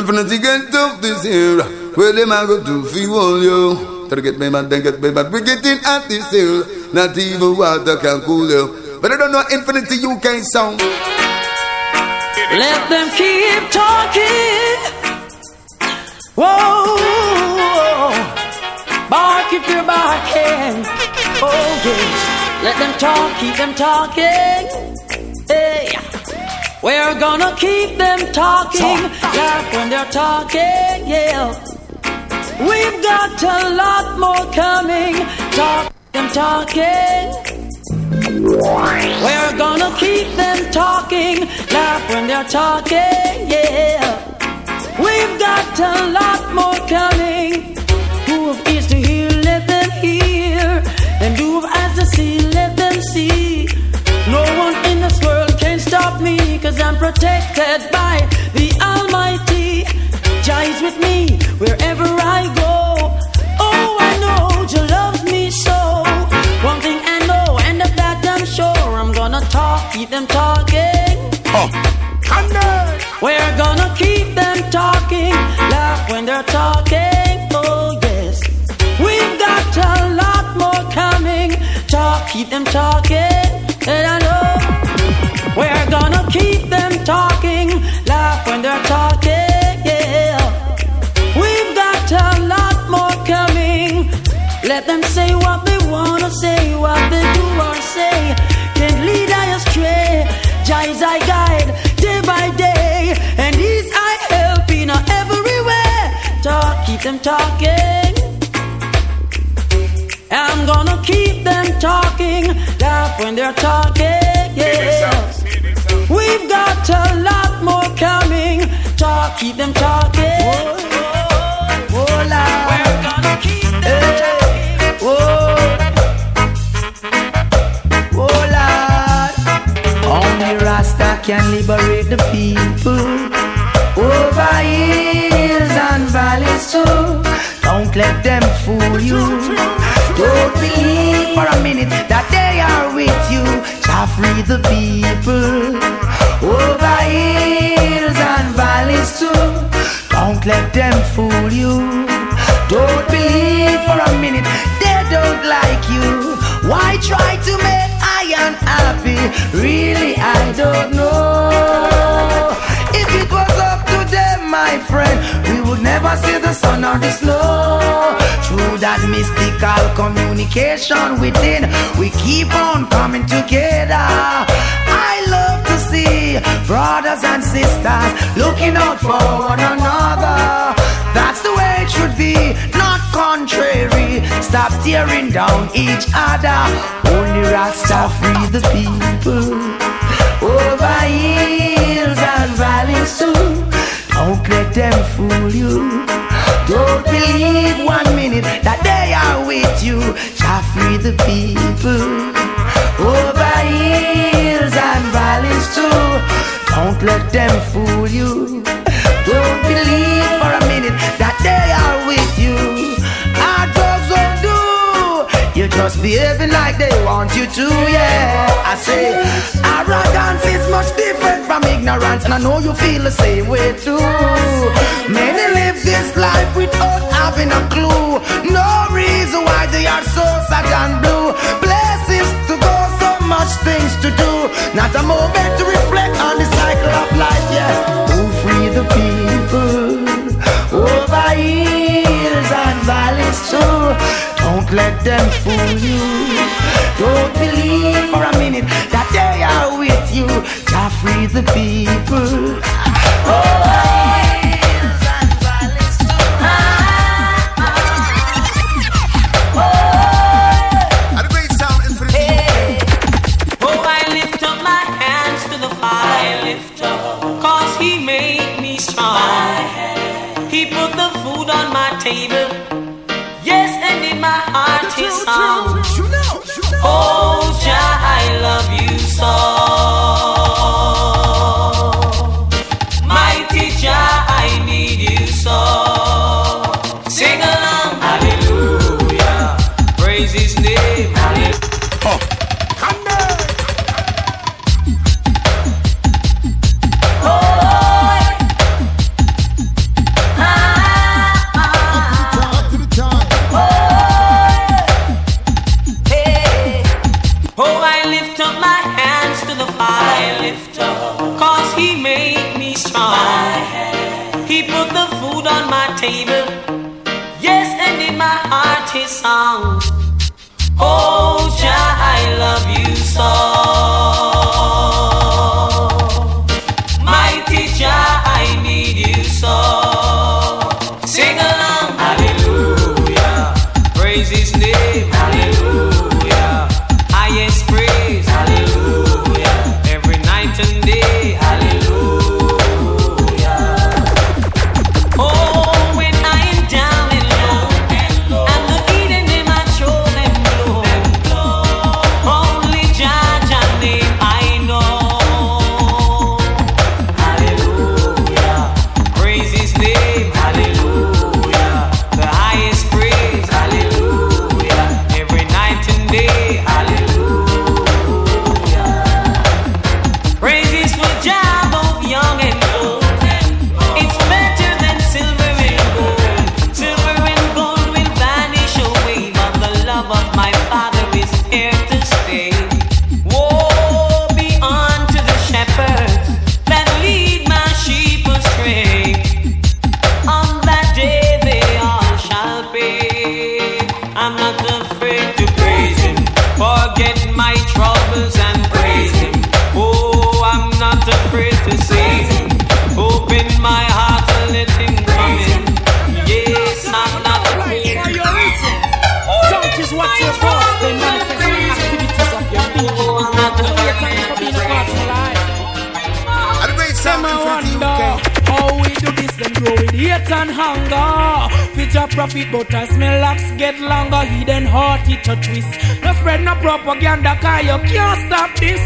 Infinity get tough this year. Where them I go to fuel you? Try to get me mad, then get me mad. We getting at this hill. Not even water can cool you. But I don't know infinity you can't sound. Let them keep talking. Whoa, bark if you're barking. Oh yes, let them talk, keep them talking. Hey. We're gonna keep them talking, laugh when they're talking, yeah. We've got a lot more coming, talk them talking. We're gonna keep them talking, laugh when they're talking, yeah. We've got a lot more coming. Who have to hear, let them hear. And who me, cause I'm protected by the Almighty. Jah is with me wherever I go. Oh, I know Jah loves me so. One thing I know, and of that I'm sure, I'm gonna talk, keep them talking. Oh, We're gonna keep them talking, laugh when they're talking. Oh, yes. We've got a lot more coming, talk, keep them talking. And I know we're gonna keep them talking, laugh when they're talking. Yeah. We've got a lot more coming. Let them say what they wanna say, what they do or say. Can't lead I astray. Jah is I guide day by day, and He's I help in every way. Talk, keep them talking. I'm gonna keep them talking, laugh when they're talking. Yeah. We've got a lot more coming. Talk, keep them talking. oh Lord. We're gonna keep them talking. Lord. Only Rasta can liberate the people. Try to make I unhappy? Really, I don't know. If it was up to them, my friend, we would never see the sun or the snow. Through that mystical communication within, we keep on coming together. I love to see brothers and sisters looking out for one another. That's the way it should be, not contrary. Stop tearing down each other. Only Rasta free the people. Over hills and valleys too. Don't let them fool you. Don't believe one minute that they are with you. Shall free the people. Over hills and valleys too. Don't let them fool you. Don't believe for a minute that they are with just behaving like they want you to, yeah. I say, arrogance is much different from ignorance, and I know you feel the same way too. Many live this life without having a clue. No reason why they are so sad and blue. Places to go, so much things to do. Not a moment to reflect on the cycle of life, yeah. To free the people over hills valleys too. Don't let them fool you. Don't believe for a minute that they are with you. Just free the people. Fit but as me locks get longer, hidden heart it a twist. No spread no propaganda, cause you can't stop this.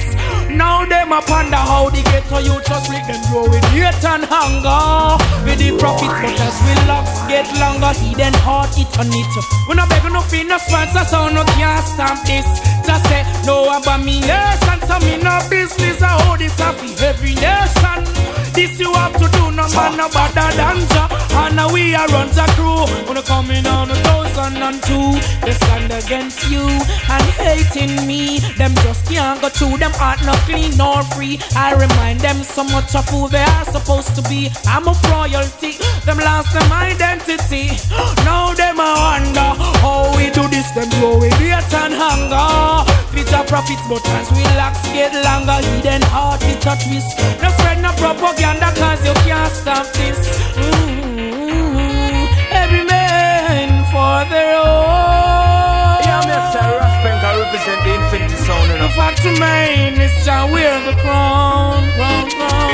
Now them a ponder how they get to you just let them grow with hate and hunger. With the profits, but as we locks get longer, hidden heart it on it. We no beg no fee, no sponsor, so no can't stop this. Just say no about me nation, so me no business. I hold this off every nation. This you have to do, no man no better than Jah. And now we are run the crew. When in on a thousand and two, they stand against you and hating me. Them just can't go through. Them heart not clean nor free. I remind them so much of who they are supposed to be. I'm a royalty. Them lost them identity. Now them a wonder how we do this. Them grow with hate and hunger. Future profits, but as we lax get longer, hidden heart twist. No no propaganda, cause you can't stop this. Mm-hmm. Every man for their own. Yeah, Mr. Raspenk, I represent the infinity sound. The fact remains, Jah wear the crown, crown, crown.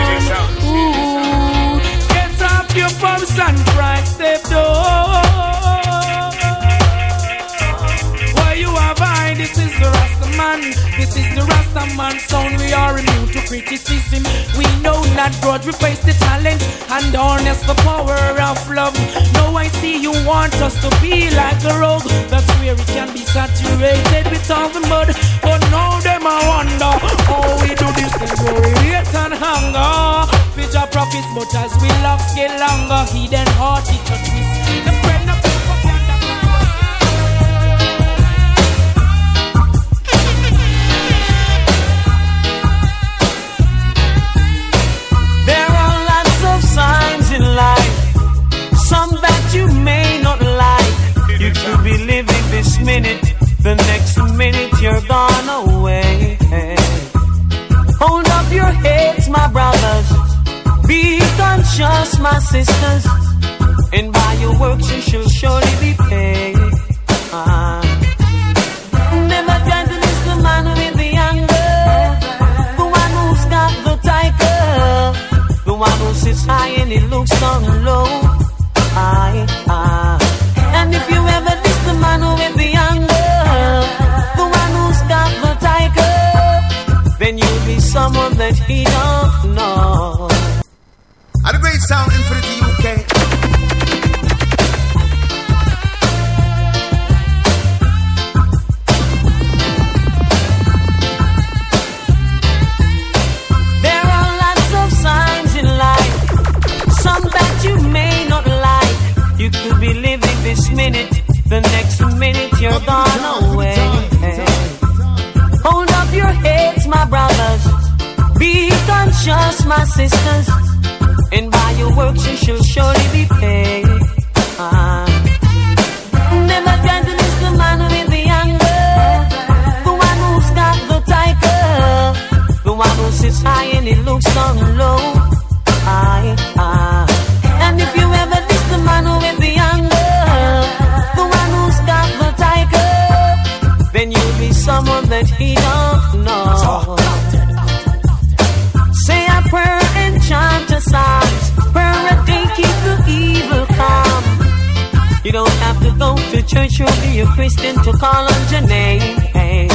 Ooh, get off your pumps and bright step door. Why you I? This is the Rasta man. This is the Rasta man sound. We are immune criticism. We know not grudge. We face the talent and harness the power of love. Now I see you want us to be like a rogue. That's where it can be saturated with all the mud. But now them I wonder how we do this. Then glory, hate and hunger. Future profits, but as we locks get longer, hidden heart it a twist. This minute, the next minute you're gone away. Hold up your heads, my brothers. Be conscious, my sisters. And by your works you shall surely be paid. Ah. Never the man with the anger. The one who's got the tiger. The one who sits high and he looks down low. Aye, aye. Someone that he don't know. At the great sound Infinity UK. There are lots of signs in life, some that you may not like. You could be living this minute, the next minute you're gone away. Hold up your heads, my brothers conscious, my sisters, and by your works you shall surely be paid. Uh-huh. The man with the anger, the one who's got the tiger, the one who sits high and he looks down low. To go to church, you'll be a Christian to call on your name. Hey.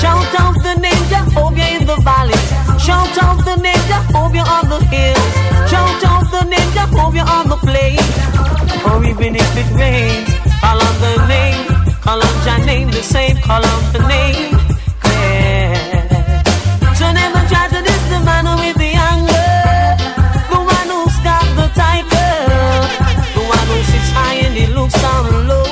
Shout out the name Jehovah in the valleys. Shout out the name Jehovah on the hills. Shout out the name Jehovah on the plains. Or even if it rains, call on the name. Call on your name the same. Call on the name. Yeah. So never try to diss the man with down low.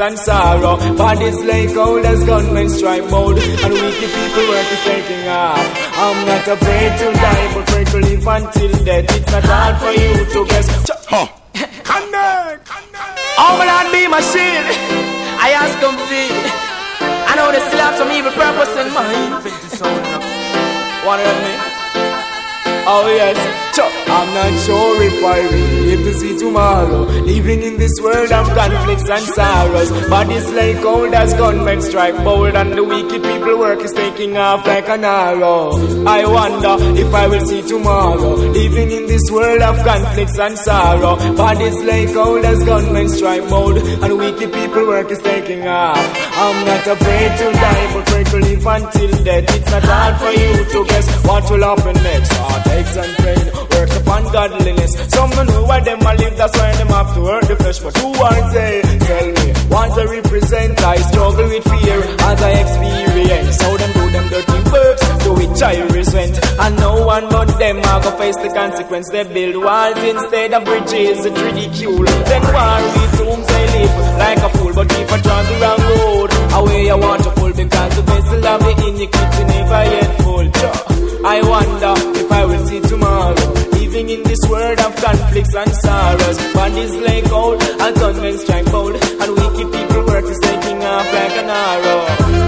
And sorrow Bodies like cold as gunmen strike bold And wicked people work is taking off I'm not afraid to die but pray to live until death It's not hard for you to guess Connect! Oh, will not be my shield. I ask them feel. I know they still have some evil purpose in my mind. One of me. Oh yes. I'm not sure if I will live to see tomorrow. Living in this world of conflicts and sorrows. Bodies like cold as gunmen strike bold, and the wicked people work is taking off like an arrow. I wonder if I will see tomorrow. Living in this world of conflicts and sorrow. Bodies like cold as gunmen strike bold, and wicked people work is taking off. I'm not afraid to die, but afraid to live until death. It's not hard for you to guess what will happen next. Heartaches and pain, work upon godliness. Some don't know why them a live, that's why them have to hurt the flesh. But who are they? Tell me, what I represent? I struggle with fear as I experience. How them do them dirty works, to which I resent. And no one but them are gonna face the consequence. They build walls instead of bridges, it's ridicule. Then war with whom they live like a fool. But if I drive the wrong road, away I want to pull because the vessel of the iniquity never yet full. I wonder if I will see tomorrow. Living in this world of conflicts and sorrows. Bodies lay cold and gunmen strike cold. And wicked people work is taking off like an arrow.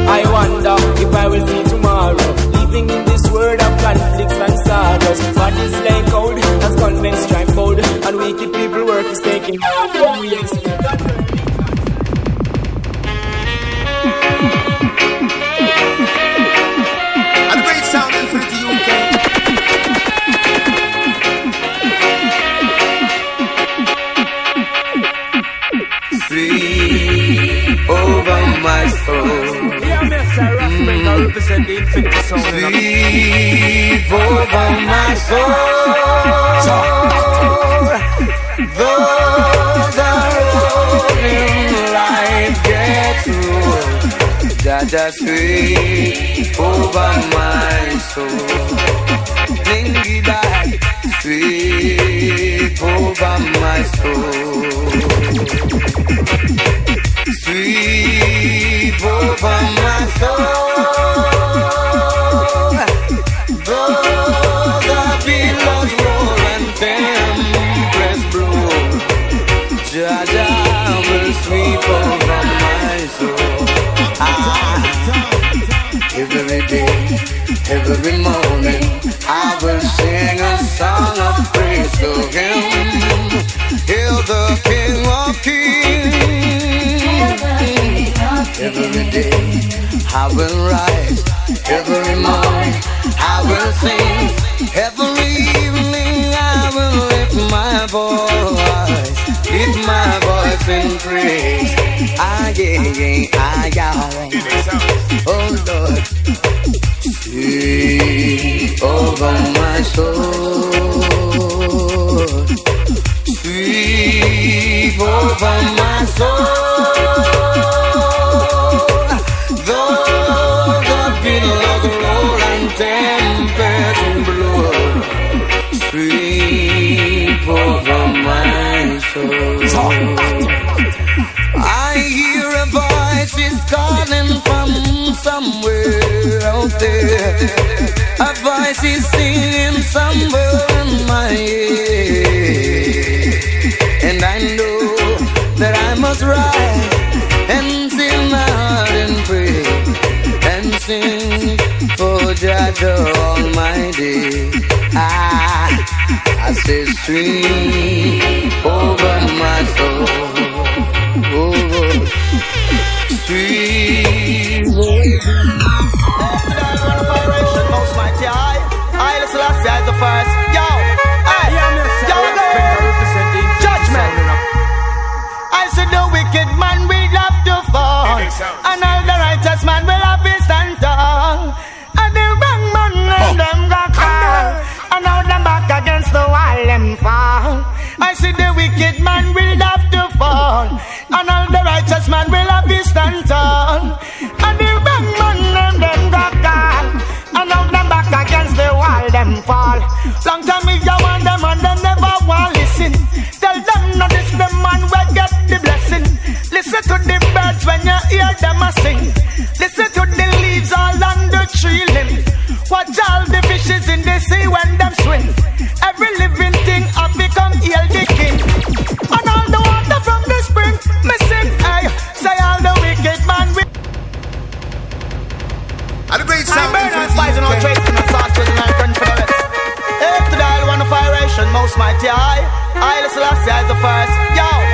I wonder if I will see tomorrow. Living in this world of conflicts and sorrows. Bodies lay cold and gunmen strike cold. And wicked people work is taking off. Mm. represent the infinity sound. Sleep over my soul. Those are rolling life get through. Jah Jah sweep over my soul. Dingy back, sweep over my soul sweep over my soul. Every day. I will rise, every morning. I will sing, every evening I will lift my voice, lift my voice in praise. I yeah, I yeah, oh Lord, sweep over my soul, sweep over my soul. I hear a voice is calling from somewhere out there. A voice is somewhere in my. And I know that I must rise and my heart and pray and sing for Jah Almighty. Ah. I say sweep over first. Yo, hey, yo, Judgment. I said the wicked man will have to fall, I listen last year the first. Yo,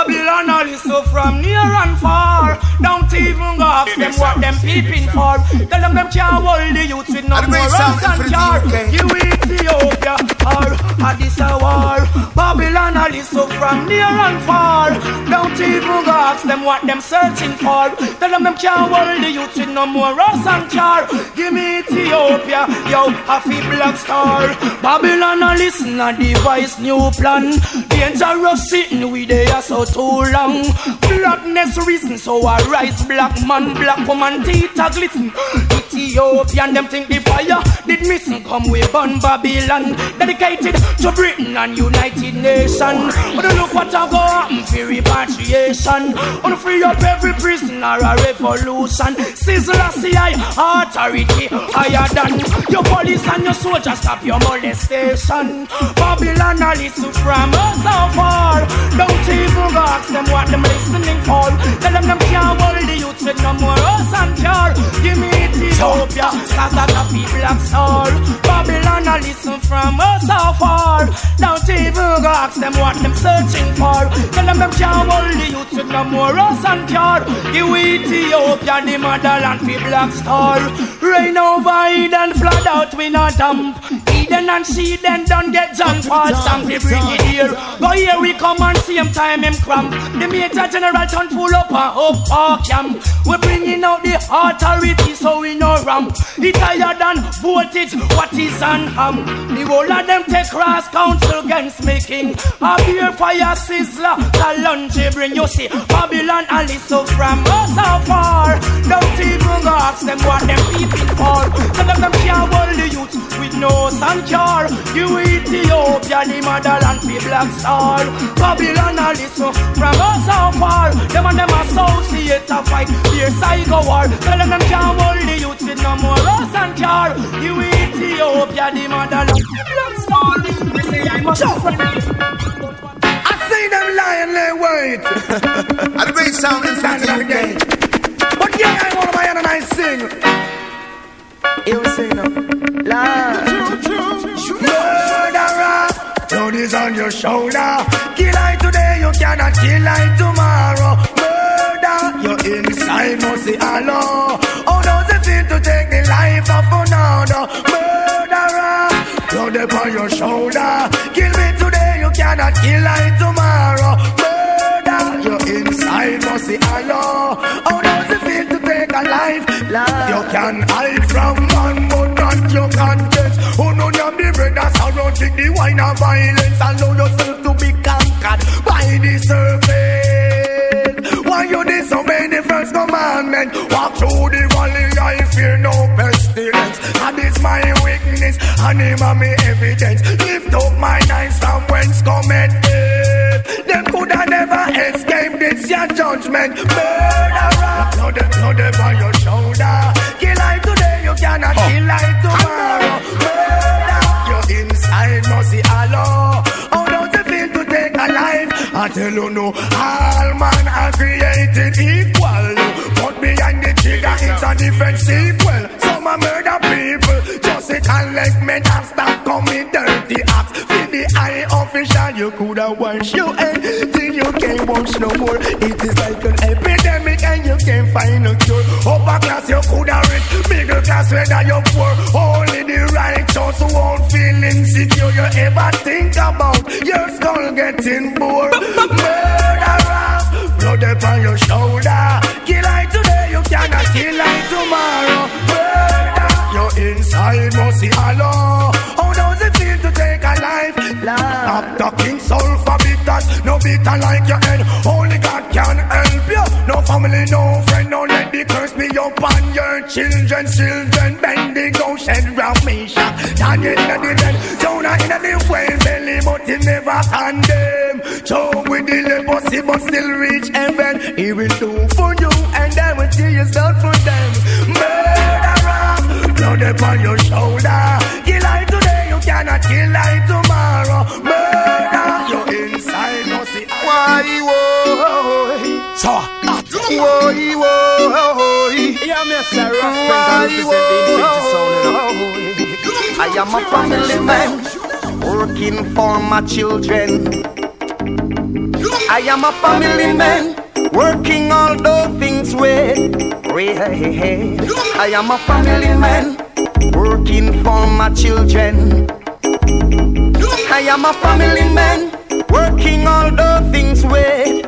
Babylon all is so from near and far Don't even go ask them what them peeping for. Tell them them can't hold the youth with no more great and jar. You Ethiopia or Addis a war Babylon all is so from near and far Don't even go ask them what them searching for. Tell them them can't hold the youth with no more runs and jar. Give me Ethiopia, yo, happy black star. Babylon a listen a device new plan. Dangerous sitting we there so too long. Blackness reason so I rise black man Black woman teeth a glisten. Ethiopian them think the fire did missing. Come we burn Babylon Dedicated to Britain and United Nations. But look what a go happen for repatriation. On free up every prisoner a revolution. Sizzle a CI authority higher than Your police and your soldiers. Stop your molestation. Babylon listen from us so far Don't even go ask them what them listening for Tell them them can't hold the youth with no more us and jar Give me Ethiopia, cause that a people of soul Babylon a listen from us so far Don't even go ask them what them searching for. Tell them them can't hold the youth with no more us and jar Give Ethiopia the motherland for black star Rain over Eden, flood out we not dump Eden and seed then don't get John Paul Stamp the brigadier Go here. But here we come and same time him cramp The major general turn full up and up our camp We bringing out the authority so we no ramp It higher than voltage what is on ham? The whole of them take cross council against making A beer fire sizzler the lunch they bring you see. Babylon and so from us so far? Don't even ask them what them peeping for Tell them them can't hold the youth with no sun cure You Ethiopia the motherland be black star Babylon and listen from us so far Them and them associate a fight Their psycho war Tell them them can't hold the youth with no more us and cure You Ethiopia the motherland be black star They say I must I see them lying there wait. And the great sound is for the UK. But yeah, I want my and I sing. You sing now. Lord. Is on your shoulder. Kill I today, you cannot kill I tomorrow. Murder, your inside must say hello. How does it feel to take the life of another? Murderer, blood upon your shoulder. Kill me today, you cannot kill I tomorrow. Murder, your inside must say hello. How does it feel to take a life? You can hide from man, but not your conscience. Oh no, you the bread that's around, take the wine of violence. Allow yourself to be conquered by the serpent. Why you disobey the first commandment? Walk through the valley, I fear no pestilence. And it's my weakness, and him and me evidence. Lift up my eyes from whence cometh death. Them could have never escaped this your judgment. Murderer, blood, blood upon your shoulder. Kill I today, you cannot oh. kill I tomorrow. Must be. How does it feel to take a life? I tell you no, all man are created equal. But behind the trigger, it's a different sequel. Some a murder people. To collect me and stop coming dirty acts. For the high official, you coulda washed your head till you can't wash no more. It is like an epidemic and you can't find a cure. Upper class you coulda rich, middle class whether you're poor. Only the righteous won't feel insecure. You ever think about your skull getting bored? Murderer, blood upon your shoulder. Kill I today, you cannot kill I tomorrow. Murder, inside must hollow. How does it feel to take a life? Stop talking soul for bitters, no bitter like your head. Only God can help you. No family, no friend, no let the curse be upon your children. Children bend the ocean round me shot. Daniel in the den, Jonah in the whale belly, but he never condemn. Joe with the leprosy, but still reach heaven. He will do for you, and I will tear you out for them. Murderer, blood upon your shoulder. Kill I today, you cannot kill I tomorrow. Murder, your inside must see. Why, whoa, So, ah, whoa, whoa, Yeah, Mr. Ross representing the Infinity Sound. I am a family man working for my children. I am a family man working all those things with. I am a family man working for my children. I am a family man working all those things with.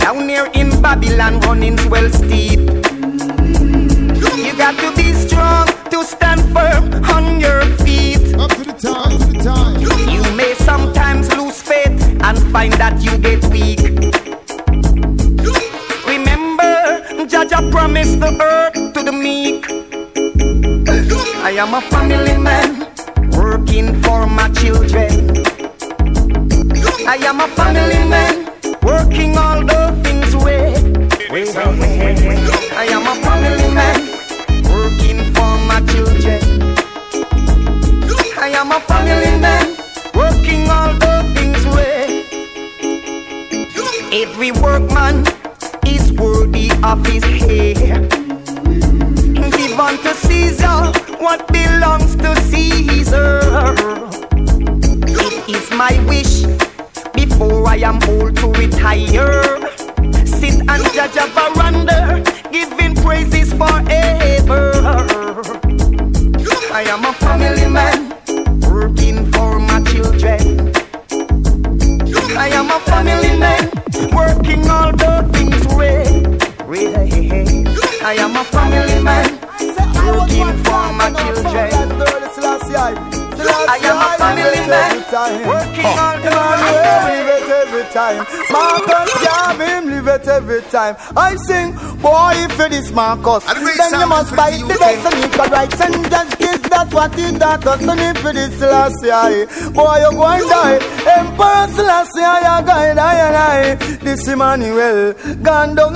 Down here in Babylon, running well steep. You got to be strong to stand firm on your feet. Up to the time, up to the time. You may sometimes lose faith and find that you get weak. Remember, Jah Jah promised the earth to the meek. I am a family man working for my children. I am a family man working all the things with. I am a family man I am a family man working all the things with. Every workman is worthy of his hair. Give unto Caesar what belongs to Caesar. Time. Marcus Garvey, live it every time. I sing, boy, if it is Marcus, And then you must with the and equal rights and justice. That's what he taught us. And if it is Selassie, boy, you go and die. Emperor Selassie, I guide, I and I. This Emmanuel,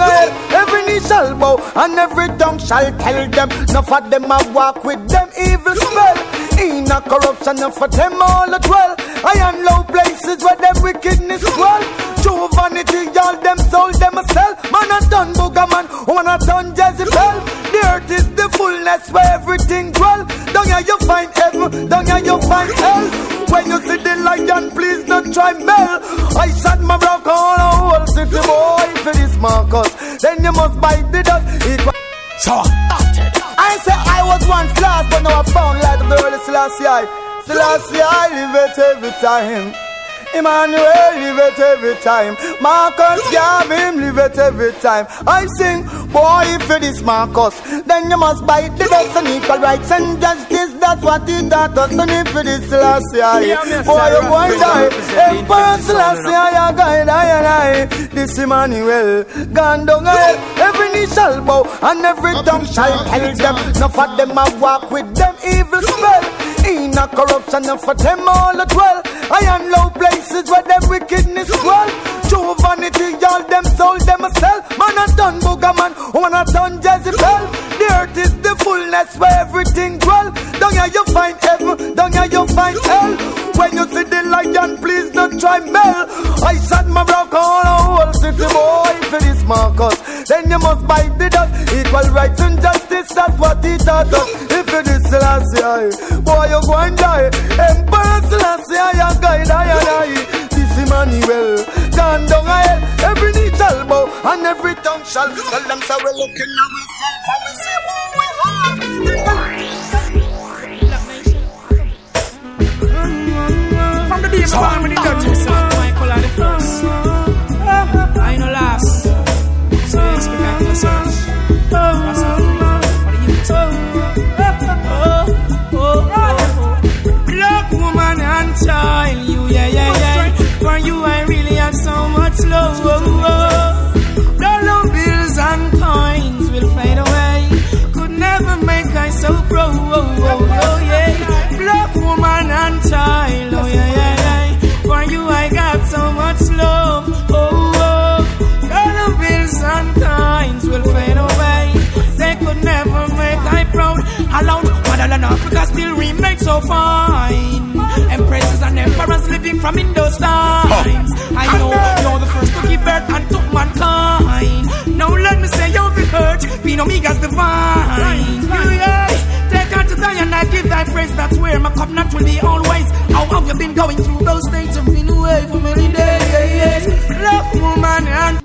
hell. Every knee shall bow and every tongue shall tell them. Enough of them I walk with them evil spell. In a corruption, enough for them all at well. I am low places where them wickedness dwell. True vanity, all them soul them a sell. Man a done booger man, woman a done Jezebel. The earth is the fullness where everything dwell. Down here you find heaven, down here you find hell. When you see the lion, please not try bell. I shot my rock on a whole city boy for this Marcus. Then you must bite the dust. Equal so, I say I was once lost, but now I found light of the early Selassie. Selassie, I live it every time. Emmanuel, live it every time. Marcus, Garvey, live it every time. I sing, boy, if it is Marcus, then you must bite the dust and equal rights and justice. That's what he taught us. And if it is Selassie, Mr. boy, you go and die. Representing Emperor the Selassie, I guide, I and I. This Emmanuel, gone down hell. Every knee shall bow and every tongue shall tell them. Enough of them I walk with them evil spell. In a corruption, enough of them all at well. I am low places tongue shall. The lamps are looking now still remain so fine empresses and emperors living from in those times. I know you're the first to give birth and took mankind. Now let me say you're the hurt, being Omega's divine. Yeah, take her to Zion, I give thy praise. That's where my covenant will be always. How have you been going through those states of been away for many days? Love, woman, and.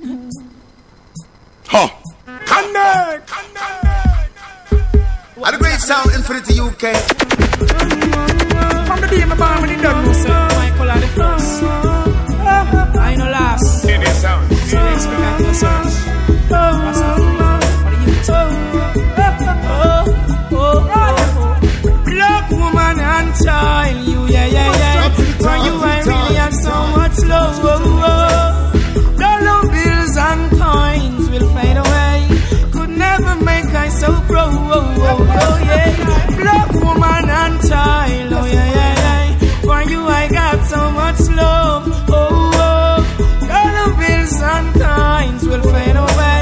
Oh, yeah. Black woman and child, oh, yeah, yeah yeah. For you I got so much love. Oh, oh. dollar bills and coins will fade away.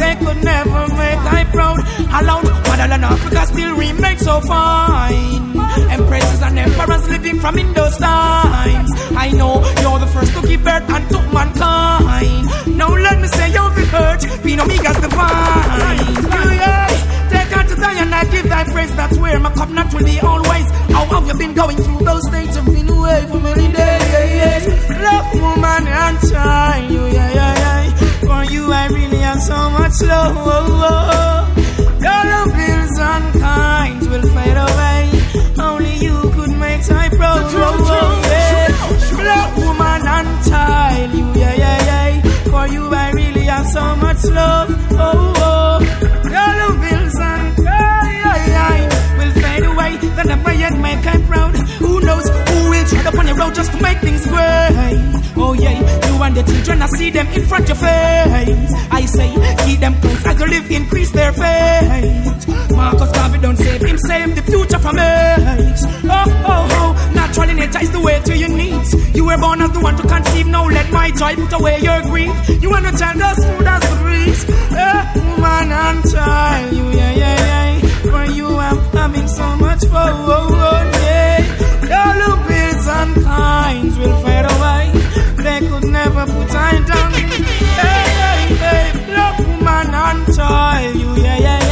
They could never make I proud. Alone, motherland Africa still remains so fine. Empresses and emperors living from in those times. I know you're the first to give birth and took mankind. Now let me say you're the hurt, being Omega's divine. Yeah, yeah. Zion, I give thy praise. That's where my covenant will be always. How have you been going through those states? You've been away for many days. Love, woman, and child. You, yeah, yeah, yeah. For you, I really have so much love. Oh, oh. Dollar bills and kinds will fade away. Only you could make my proud. Oh, oh, yeah. Love, woman, and child. You, yeah, yeah, yeah. For you, I really have so much love. Oh, oh. Never yet make I proud. Who knows who will tread upon your road just to make things great? Oh yeah, you and the children, I see them in front of your face. I say, keep them close as you live, increase their faith. Marcus Garvey don't save him, save the future from us. Oh, oh, oh, natural nature is the way to your needs. You were born as the one to conceive, now let my joy put away your grief. You want a child as smooth as the breeze. Eh, and child, you, yeah, yeah, yeah. For you, I'm having so much fun, oh, yeah. All the bills and kinds will fade away they could never put I down. Hey, hey, hey, love woman and child, you, yeah, yeah,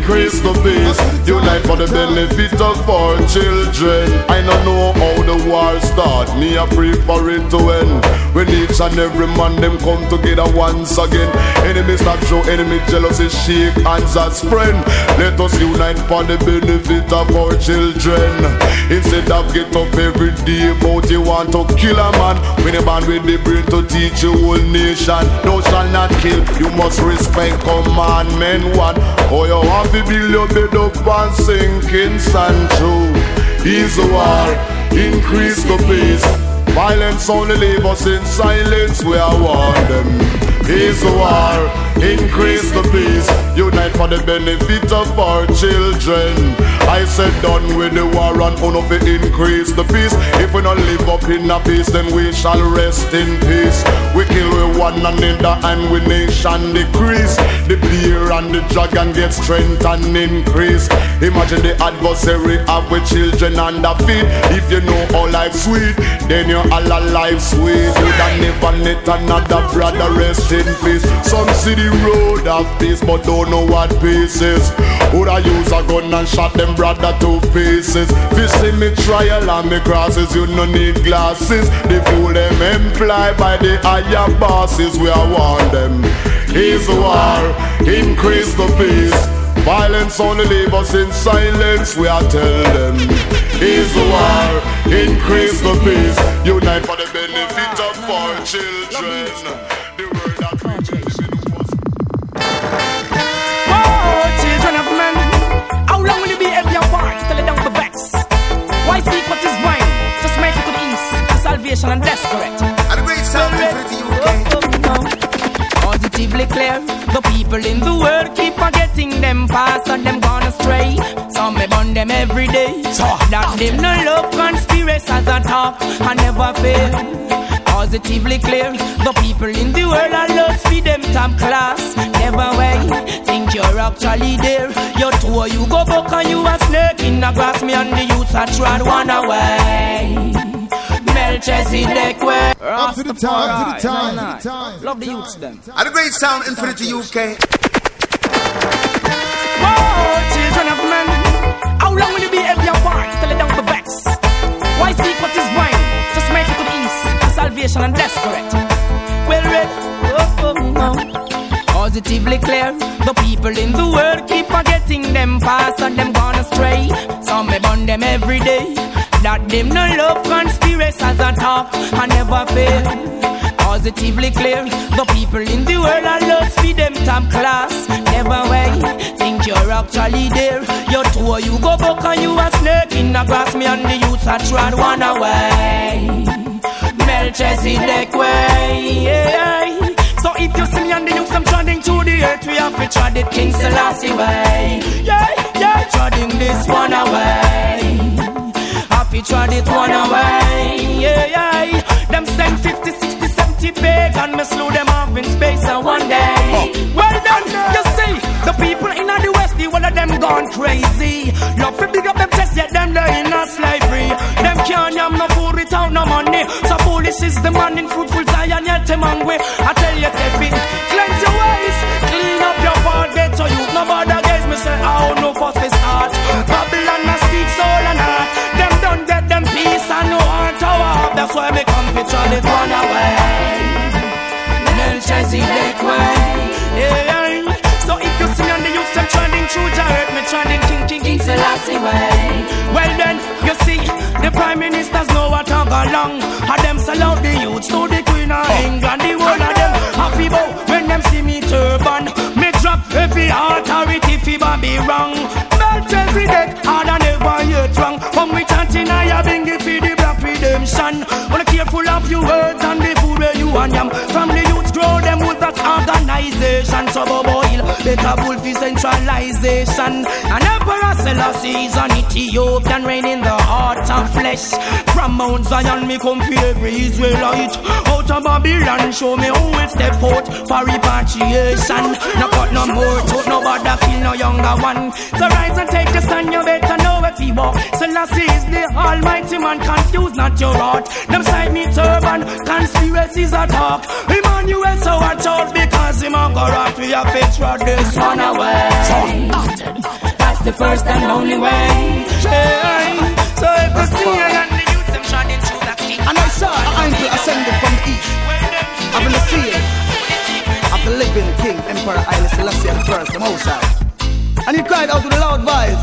increase the peace, unite for the benefit of our children. I don't know how the war start, me a pray for it to end. When each and every man them come together once again. Enemies start show enemy jealousy, shake hands as friend. Let us unite for the benefit of our children. Instead of get up every day about you want to kill a man. When a man with the brain to teach your whole nation, thou shall not kill. You must respect commandment one. Oh, you want to build your bed up and sinking sand too. Ease the war, increase the peace. Violence only leave us in silence, we are warned them. Ease the war, increase the peace, unite for the benefit of our children. I said done with the war and uno fi increase the peace. If we not live up in a peace, then we shall rest in peace. We kill with one another and we nation decrease. The bear and the dragon get strength and increase. Imagine the adversary have with children and under feet. If you know all life sweet, then you're all alive sweet. You would never let another brother rest in peace. Some the road of peace, but don't know what peace is. Would I use a gun and shot them brother to pieces? This see me trial and me crosses, you no need glasses. The fool them employed by the higher bosses, we are warn them. The war, increase the peace. Violence only leave us in silence, we are tell them. The war, increase the peace. Unite for the benefit of our children. How long will you be every apart till it don't be vex? Why seek what is mine? Just make it to the east, salvation and correct. And the great sound infinity UK. Positively clear, the people in the world keep forgetting them past and them gone astray. Some may burn them every day. That them no love conspiracy as a talk and never fail. Positively clear, the people in the world are lost for them top class. Never way, think you're actually there. Your tour you go back and you a snake in the grass. Me and the youths are trod one away. Melchizedek way. Up to the time, up to the time, up to the time. Love the youths them. And the great sound infinity UK. Oh, children of men, how long will you be every apart till it don't be vex? Why seek what is mine? Just make it to the east, salvation and correct. Well read, oh, oh, oh. Positively clear, the people in the world keep forgetting them past and them gone astray. Some may burn them every day. That them no love conspiracy as a talk and never fail. Positively clear, the people in the world are lost for them top class. Never way, think you're actually there. Your tour you go back and you a snake in the grass. Me and the youths are trod one away. Melchizedek way. Yeah. So if you see me and the youths, I'm treading to the earth. We have to tread it King Selassie way. Yeah, yeah, treading this one away. Happy trod it one away. Yeah, yeah. 70 pagan. Me slew them off in space and one day. Well done, you see. The people in the west, the one of them gone crazy. Love to big up them chest, yet them they in a slavery. Them can't yam no food without no money. So foolish is the man in fruitful Zion, yet them hungry. I tell you, Steffi, cleanse your ways, clean up your fault, get to you. No bother guys, me say, oh no, first this start. Babylon a speak soul and heart. Them don't get them peace and no heart to. That's why me come to try it along. And them sell out the youths to the Queen of England. The whole of them happy bow when them see me turban. Me drop every authority fi be wrong. Melchizedek, hard and never yet wrong. Come we chanting, I bring it for the black redemption. Wanna careful of your words and the food where you and them. From the youths situation so boil. Better bull for centralization. And Emperor Selassie is an Ethiopian reign in the heart of flesh. From Mount Zion me come for every Israelite. Out of Babylon show me who will step out for repatriation. No cut no more, took no bother kill no younger one. So rise and take a stand, you better know if you walk. Selassie is the Almighty man, confuse not your heart. Them side me turban, conspiracies are talk. Emmanuel so watch out because him a go rock. We have to throw this one away. That's the first and only way. Hey, so if you see and the youth them shining through that key. And I saw an angel ascended from the east, having the seal of the living king, Emperor Haile Selassie the first, the Most High. And he cried out with a loud voice,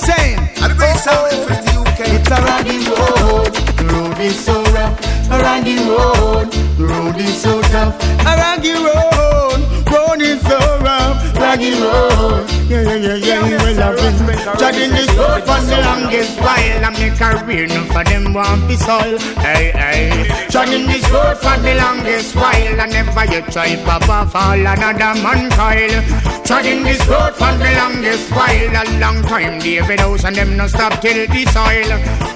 saying, And the bass sound is the UK. It's a rocky road, the road is so rough. A rocky road, the road is so tough. A rocky road, road is so rough. Rocky road, yeah, yeah, yeah, yeah, well, I've been treading this road for the longest while. I make a career, no for them want be soil. Hey, hey, treading this road for the longest while. I never yet try Papa fall another man coil. Treading this road for the longest while. A long time, David House and them no stop till the soil.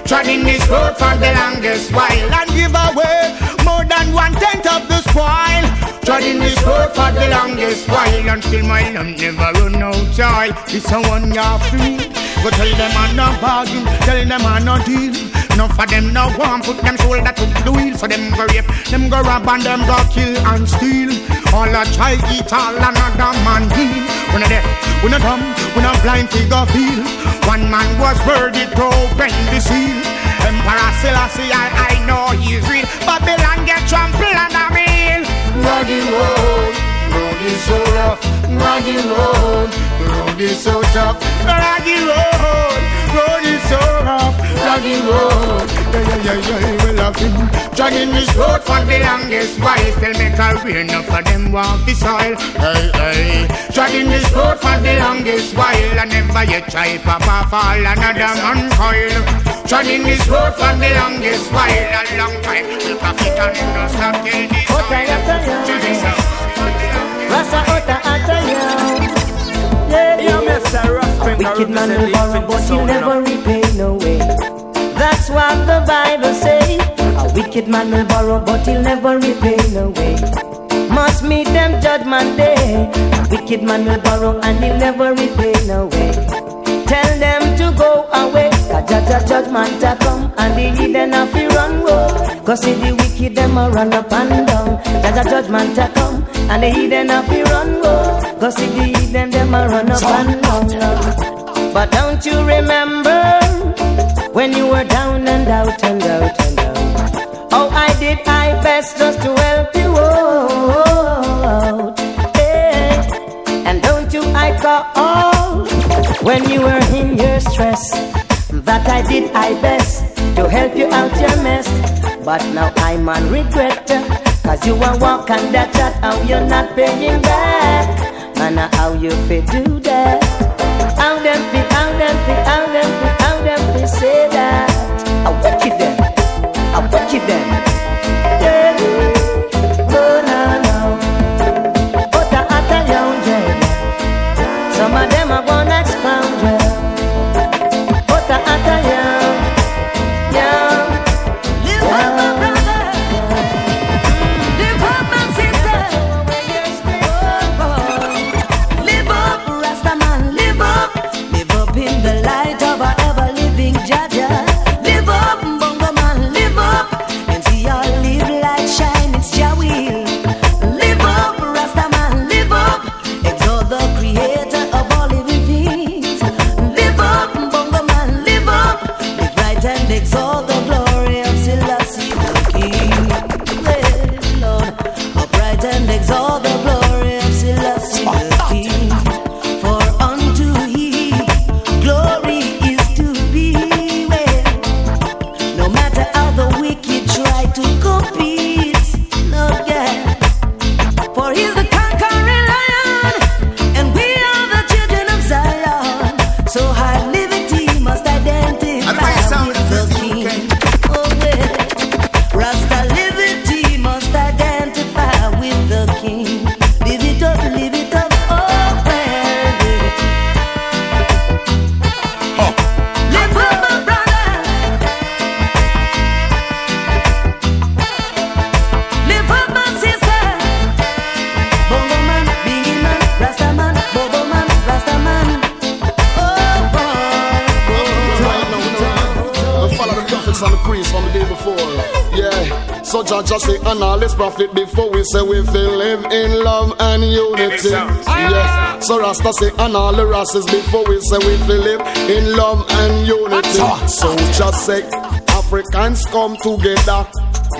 Treading this road for the longest while and give away more than one tenth of the spoil. Treading this road for the longest while and still my lamp never run out joy. This a one year free. Go tell them I'm not bargain, tell them I'm not deal. Enough for them no want put them shoulder to the wheel So them go rape, them go rob and them go kill and steal. All a try eat all another man deal We no deaf, we no dumb, we no blind figure feel. One man was worthy to open the seal. Emperor Selassie, I, I know he's real. Babylon get trampled on a meal Rocky road, road is so rough Rocky road, road is so tough Rocky road, road is so rough Rocky road, yeah, yeah, yeah, yeah, I've been Dragging this road for the longest while. Still make real enough for them want the soil. Hey, hey. Dragging this road for the longest while. I never yet try Papa fall another man coil Dragging this road for the longest while. A long time. We'll profit and no stop till this soil Rasa ota ataya. Yeah, yeah. Wicked man will borrow, but he'll never repay no way. That's what the Bible say. A wicked man will borrow, but he'll never repay no way. Must meet them judgment day. A wicked man will borrow and he'll never repay no way. Tell them to go away. Jah Jah judgment a come and the heathen a fi run go. Cause see the wicked them a run up and down. Jah Jah judgment a come and the heathen a fi run go. Cause see the heathen them a run up and down. But don't you remember when you were down and out and out and out? Oh, I did my best just to help you out. Hey. And don't you I call when you were in your stress that I did my best to help you out your mess. But now I'm on regret, cause you are walking that chat, how you're not paying back. Man, how you fit do that? How them fit, how them fit, how them fit, how them fit say that? I watch it them, I watch it them. And all the rastas before we say we feel live in love and unity. So just say, Africans come together.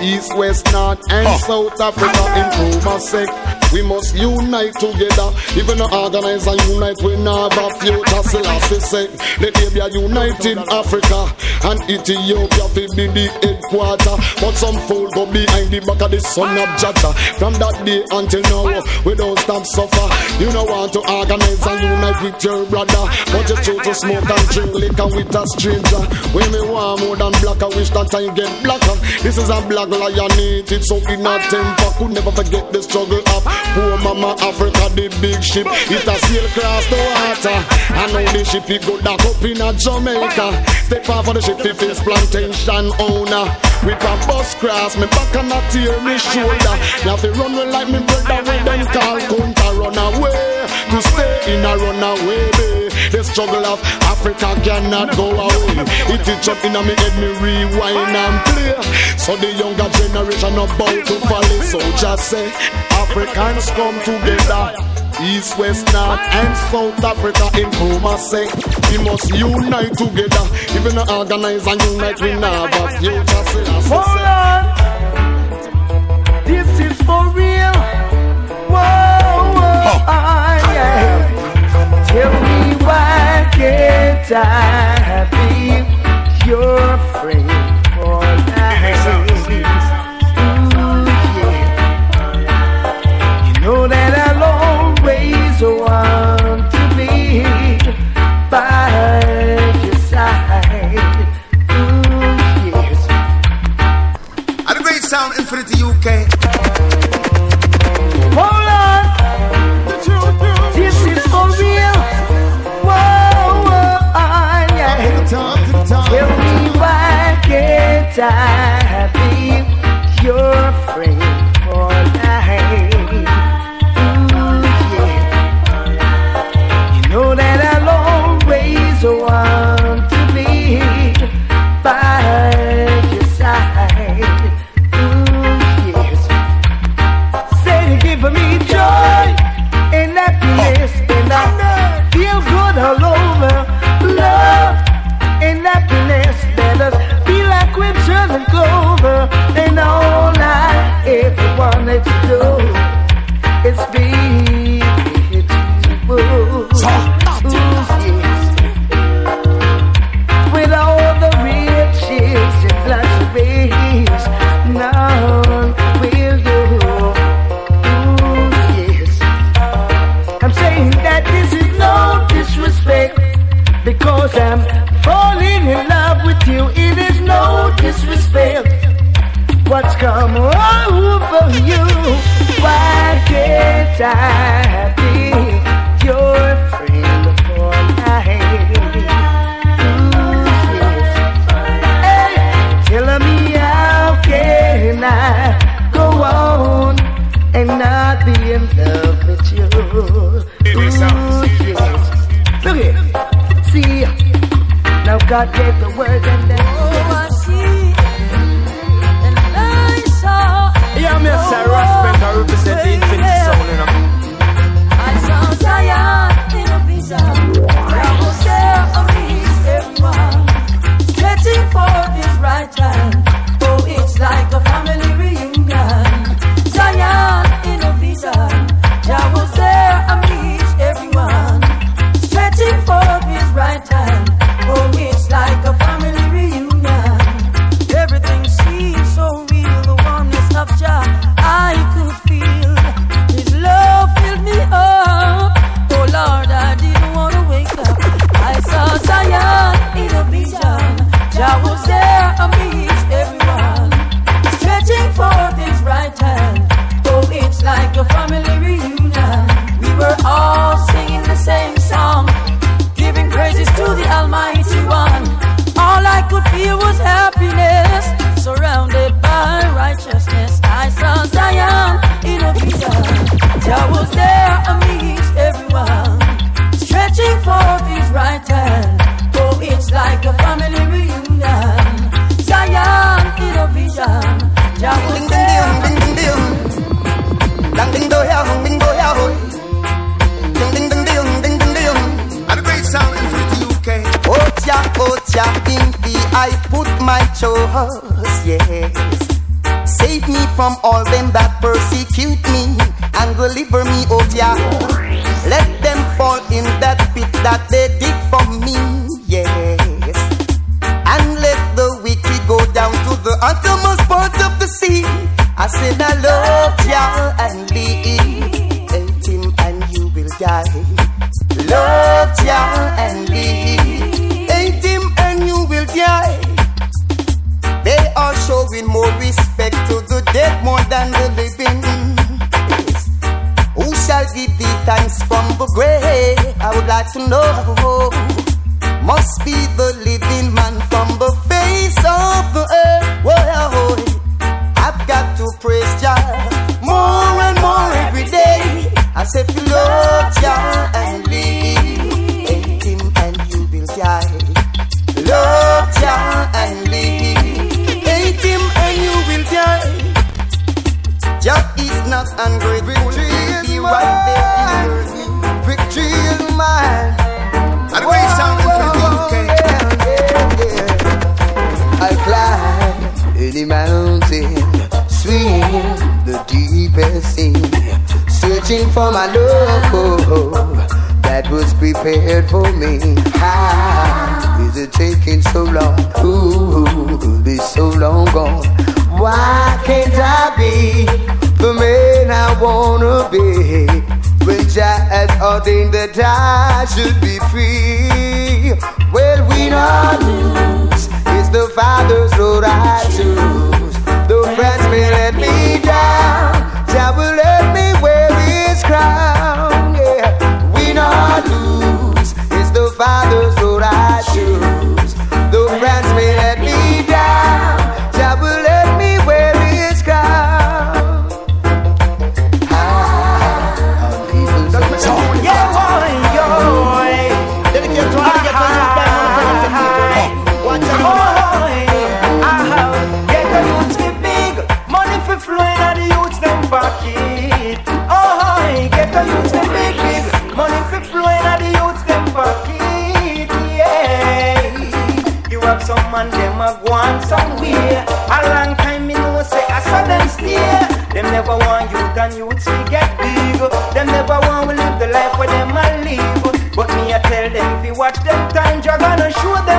East, West, North, and oh. South Africa improve sect. We must unite together. Even the organize and unite, we a future. Selassie say, let there be a united Africa and Ethiopia fi be the headquarter. But some fool go behind the back of the son of Jah Jah. From that day until now, we don't stop suffer. You don't want to organize and unite with your brother, but you choose to smoke and drink liquor with a stranger. When me want more than black, I wish that time get blacker. This is a black dog lionated, so in a temper could never forget the struggle of poor mama Africa, the big ship. It a sail across the water, I know the ship it go dock up in a Jamaica. Step off of the ship, the face plantation owner. With a bus cross, me back and a tear me shoulder. Me have to run with like me brother with them call counter run away to stay in a runaway bay. The struggle of Africa cannot go away. It is up in a me head, me rewind and play. So the younger generation about to follow. So just say, Africans come together. East, West, North, and South Africa in Homa say we must unite together. Even organize and unite, we never future. Hold on, this is for real. Whoa, whoa, oh. ah, yeah. Tell me why can't I be your friend for life? Ooh yeah. You know that I'll always want to be by your side. Ooh, yes. At the great sound, Infinity UK. Can't I be your friend for at your family reunion. We were all singing the same song, giving praises to the Almighty One. All I could feel was happiness, surrounded by righteousness. I saw Zion in a vision. Jah was there amidst everyone, stretching forth His right hand. Oh, it's like a family reunion. Zion in a vision. Jah was there. Ding ding a great sound in the UK. Oh oh in I put my trust. Yes. Save me from all them that persecute me and deliver me, oh. Let them fall in that pit that they dig for me, yes. And let the wicked go down to the uttermost part of the sea. I said I love Jah and live. Hate him and you will die. Love Jah and live. Hate him and you will die. They are showing more respect to the dead more than the living. Who shall give thee thanks from the grave? I would like to know. Must be the living man from the face of the earth. Praise Jah more and more every day. I say if you love Jah and live, hate him and you will die. Love Jah and live, hate him and you will die. Jah is not ungrateful, he'll be right there in your need. Victory is mine. And we sound I'll climb any mountain, swim the deepest sea, searching for my love that was prepared for me. How is it taking so long? Ooh, be so long gone. Why can't I be the man I wanna be? When Jah has ordained that I should be free. Well, we lose. It's the Father's road I choose. Friends let me down, will let me wear His crown. Yeah, lose. It's the Father's road I never want youth and youths to get big. Them never want we live the life where them a live. But me I tell them if you watch them time, you're gonna show them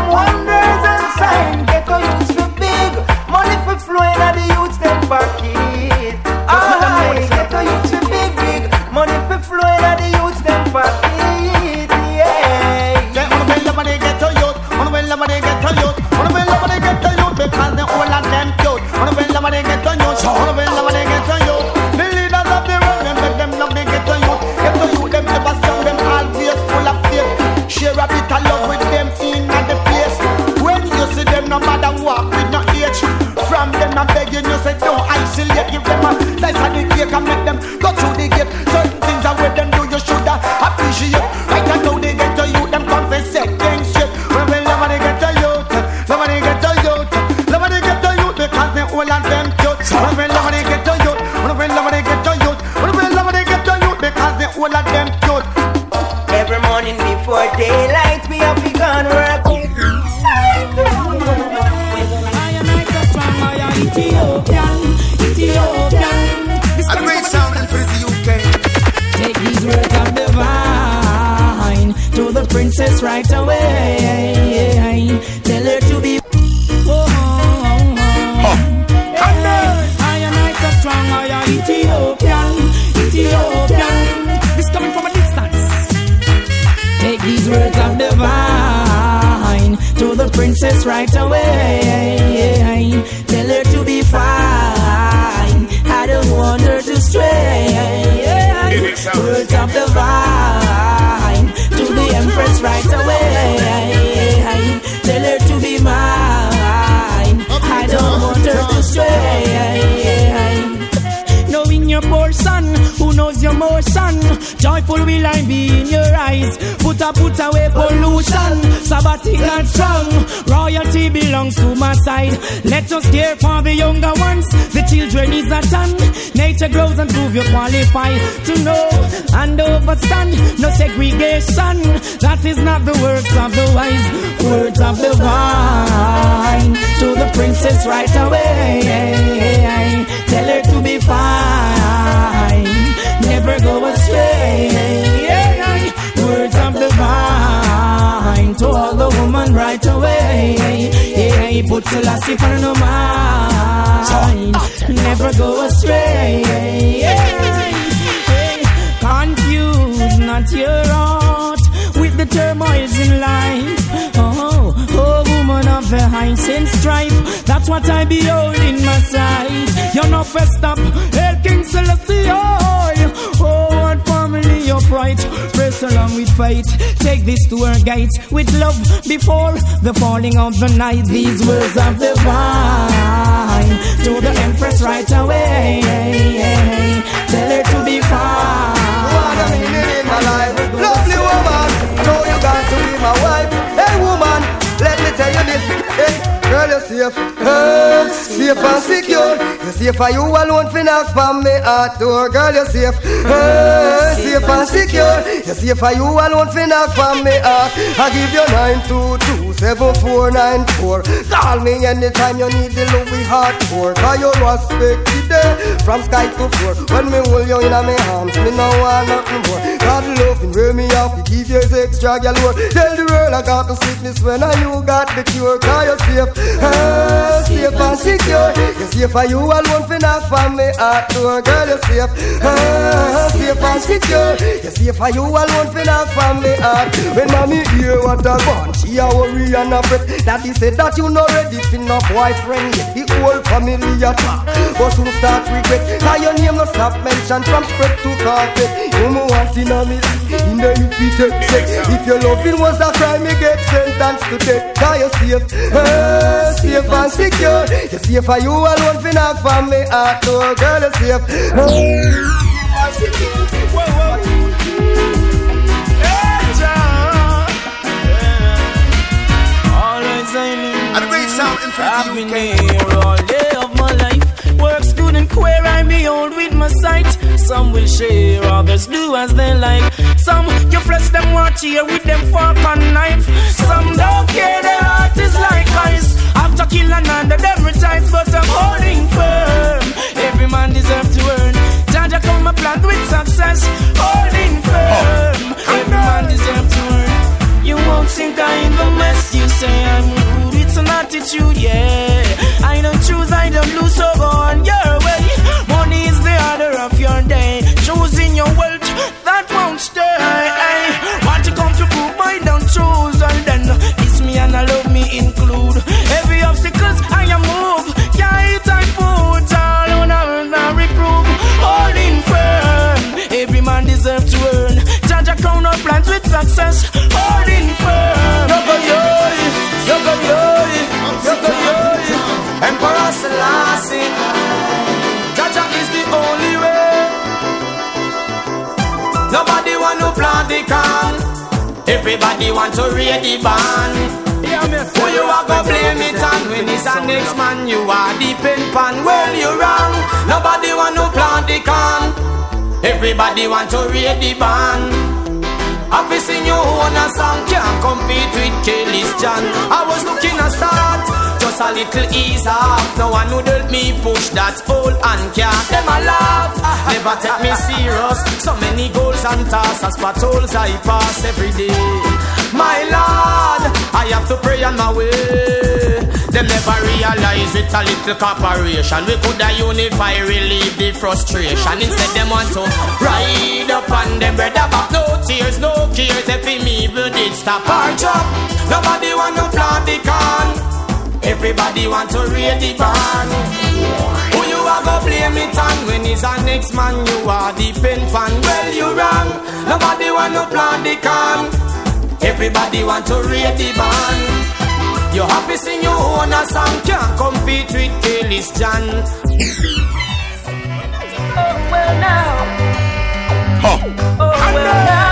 Let us care for the younger ones. The children is a ton. Nature grows and prove you qualify to know and overstand. No segregation. That is not the words of the wise. Words of the wine to the princess right away. Tell her to be fine. Never go astray. Put Selassie on no mind. Never go astray. Confuse not your heart with the turmoils in life. Oh, oh, woman of the high sense strife. That's what I behold in my sight. You're not first up, Along with faith. Take this to our gates with love before the falling of the night. These words of divine to the Empress right away. Tell her to be fine. What a meaning in my life. Lovely woman, know you got to be my wife. You're safe. Hey, safe and secure. You're safe for you alone, fi knock from me heart door. Girl, you're safe. Hey, safe and secure. You're safe for you alone, fi knock from me heart. I give you nine two two seven four nine four. Call me anytime you need the we heart for. Cause you respect there from sky to floor. When me hold you in my arms, me no want nothing more. God loving, wear me off, you give you extra galore. Tell the world I got the sickness when I you got the cure. Cause you're safe, ah, safe and secure. You're safe for you alone, fi knock from me heart door. Girl, you're safe, ah, safe and secure. You're safe for you alone, fi knock from me heart. When mommy hear what I want, she a worry and a fret. Daddy said that you not ready for no boyfriend yet. The whole family a talk, but soon start regret. Cause your name no stop mention from spread to carpet. You me want in a me, in the you be take sex. If your loving was a crime, you get sentenced to death. Cause you're safe, ah, safe and secure. You're safe for you alone, fi knock from me heart door. Girl, you're safe. Whoa, whoa. I knew. And the great sound in I've been here all day and queer, I behold with my sight. Some will share, others do as they like. Some you flesh them watch here with them fork and knife. Some don't care, their heart is like ice. After kill another, them retires, but I'm holding firm. Every man deserves to earn. Jah Jah come a plant with success, holding firm. Every man deserves to earn. You won't think I in the mess. You say I'm rude, it's an attitude, yeah. Everybody want to read the band. Who you are go blame it on when it's a next man you are the pen pan. Well you wrong. Nobody want to plant the can. Everybody want to read the band. Happy sing your own a song can't compete with Kelly's John. I was looking a start, just a little ease off. No one help me push that old and can't them a laugh. Ah, never take me serious. So many goals and tasks, as patrols I pass every day. My Lord, I have to pray on my way. Them never realize with a little cooperation we could have unify, relieve the frustration. Instead, them want to ride up on them brother back. No tears, no cares. If him evil did stop our job, nobody want to plant the can. Everybody want to read the band. Who you are go blame it on when he's a next man? You are the pen fan. Well, you wrong. Nobody want to plant the can. Everybody want to read the band. You happy sing your own a song, can't compete with Kelly's John. Oh, well, now. Oh, well, now,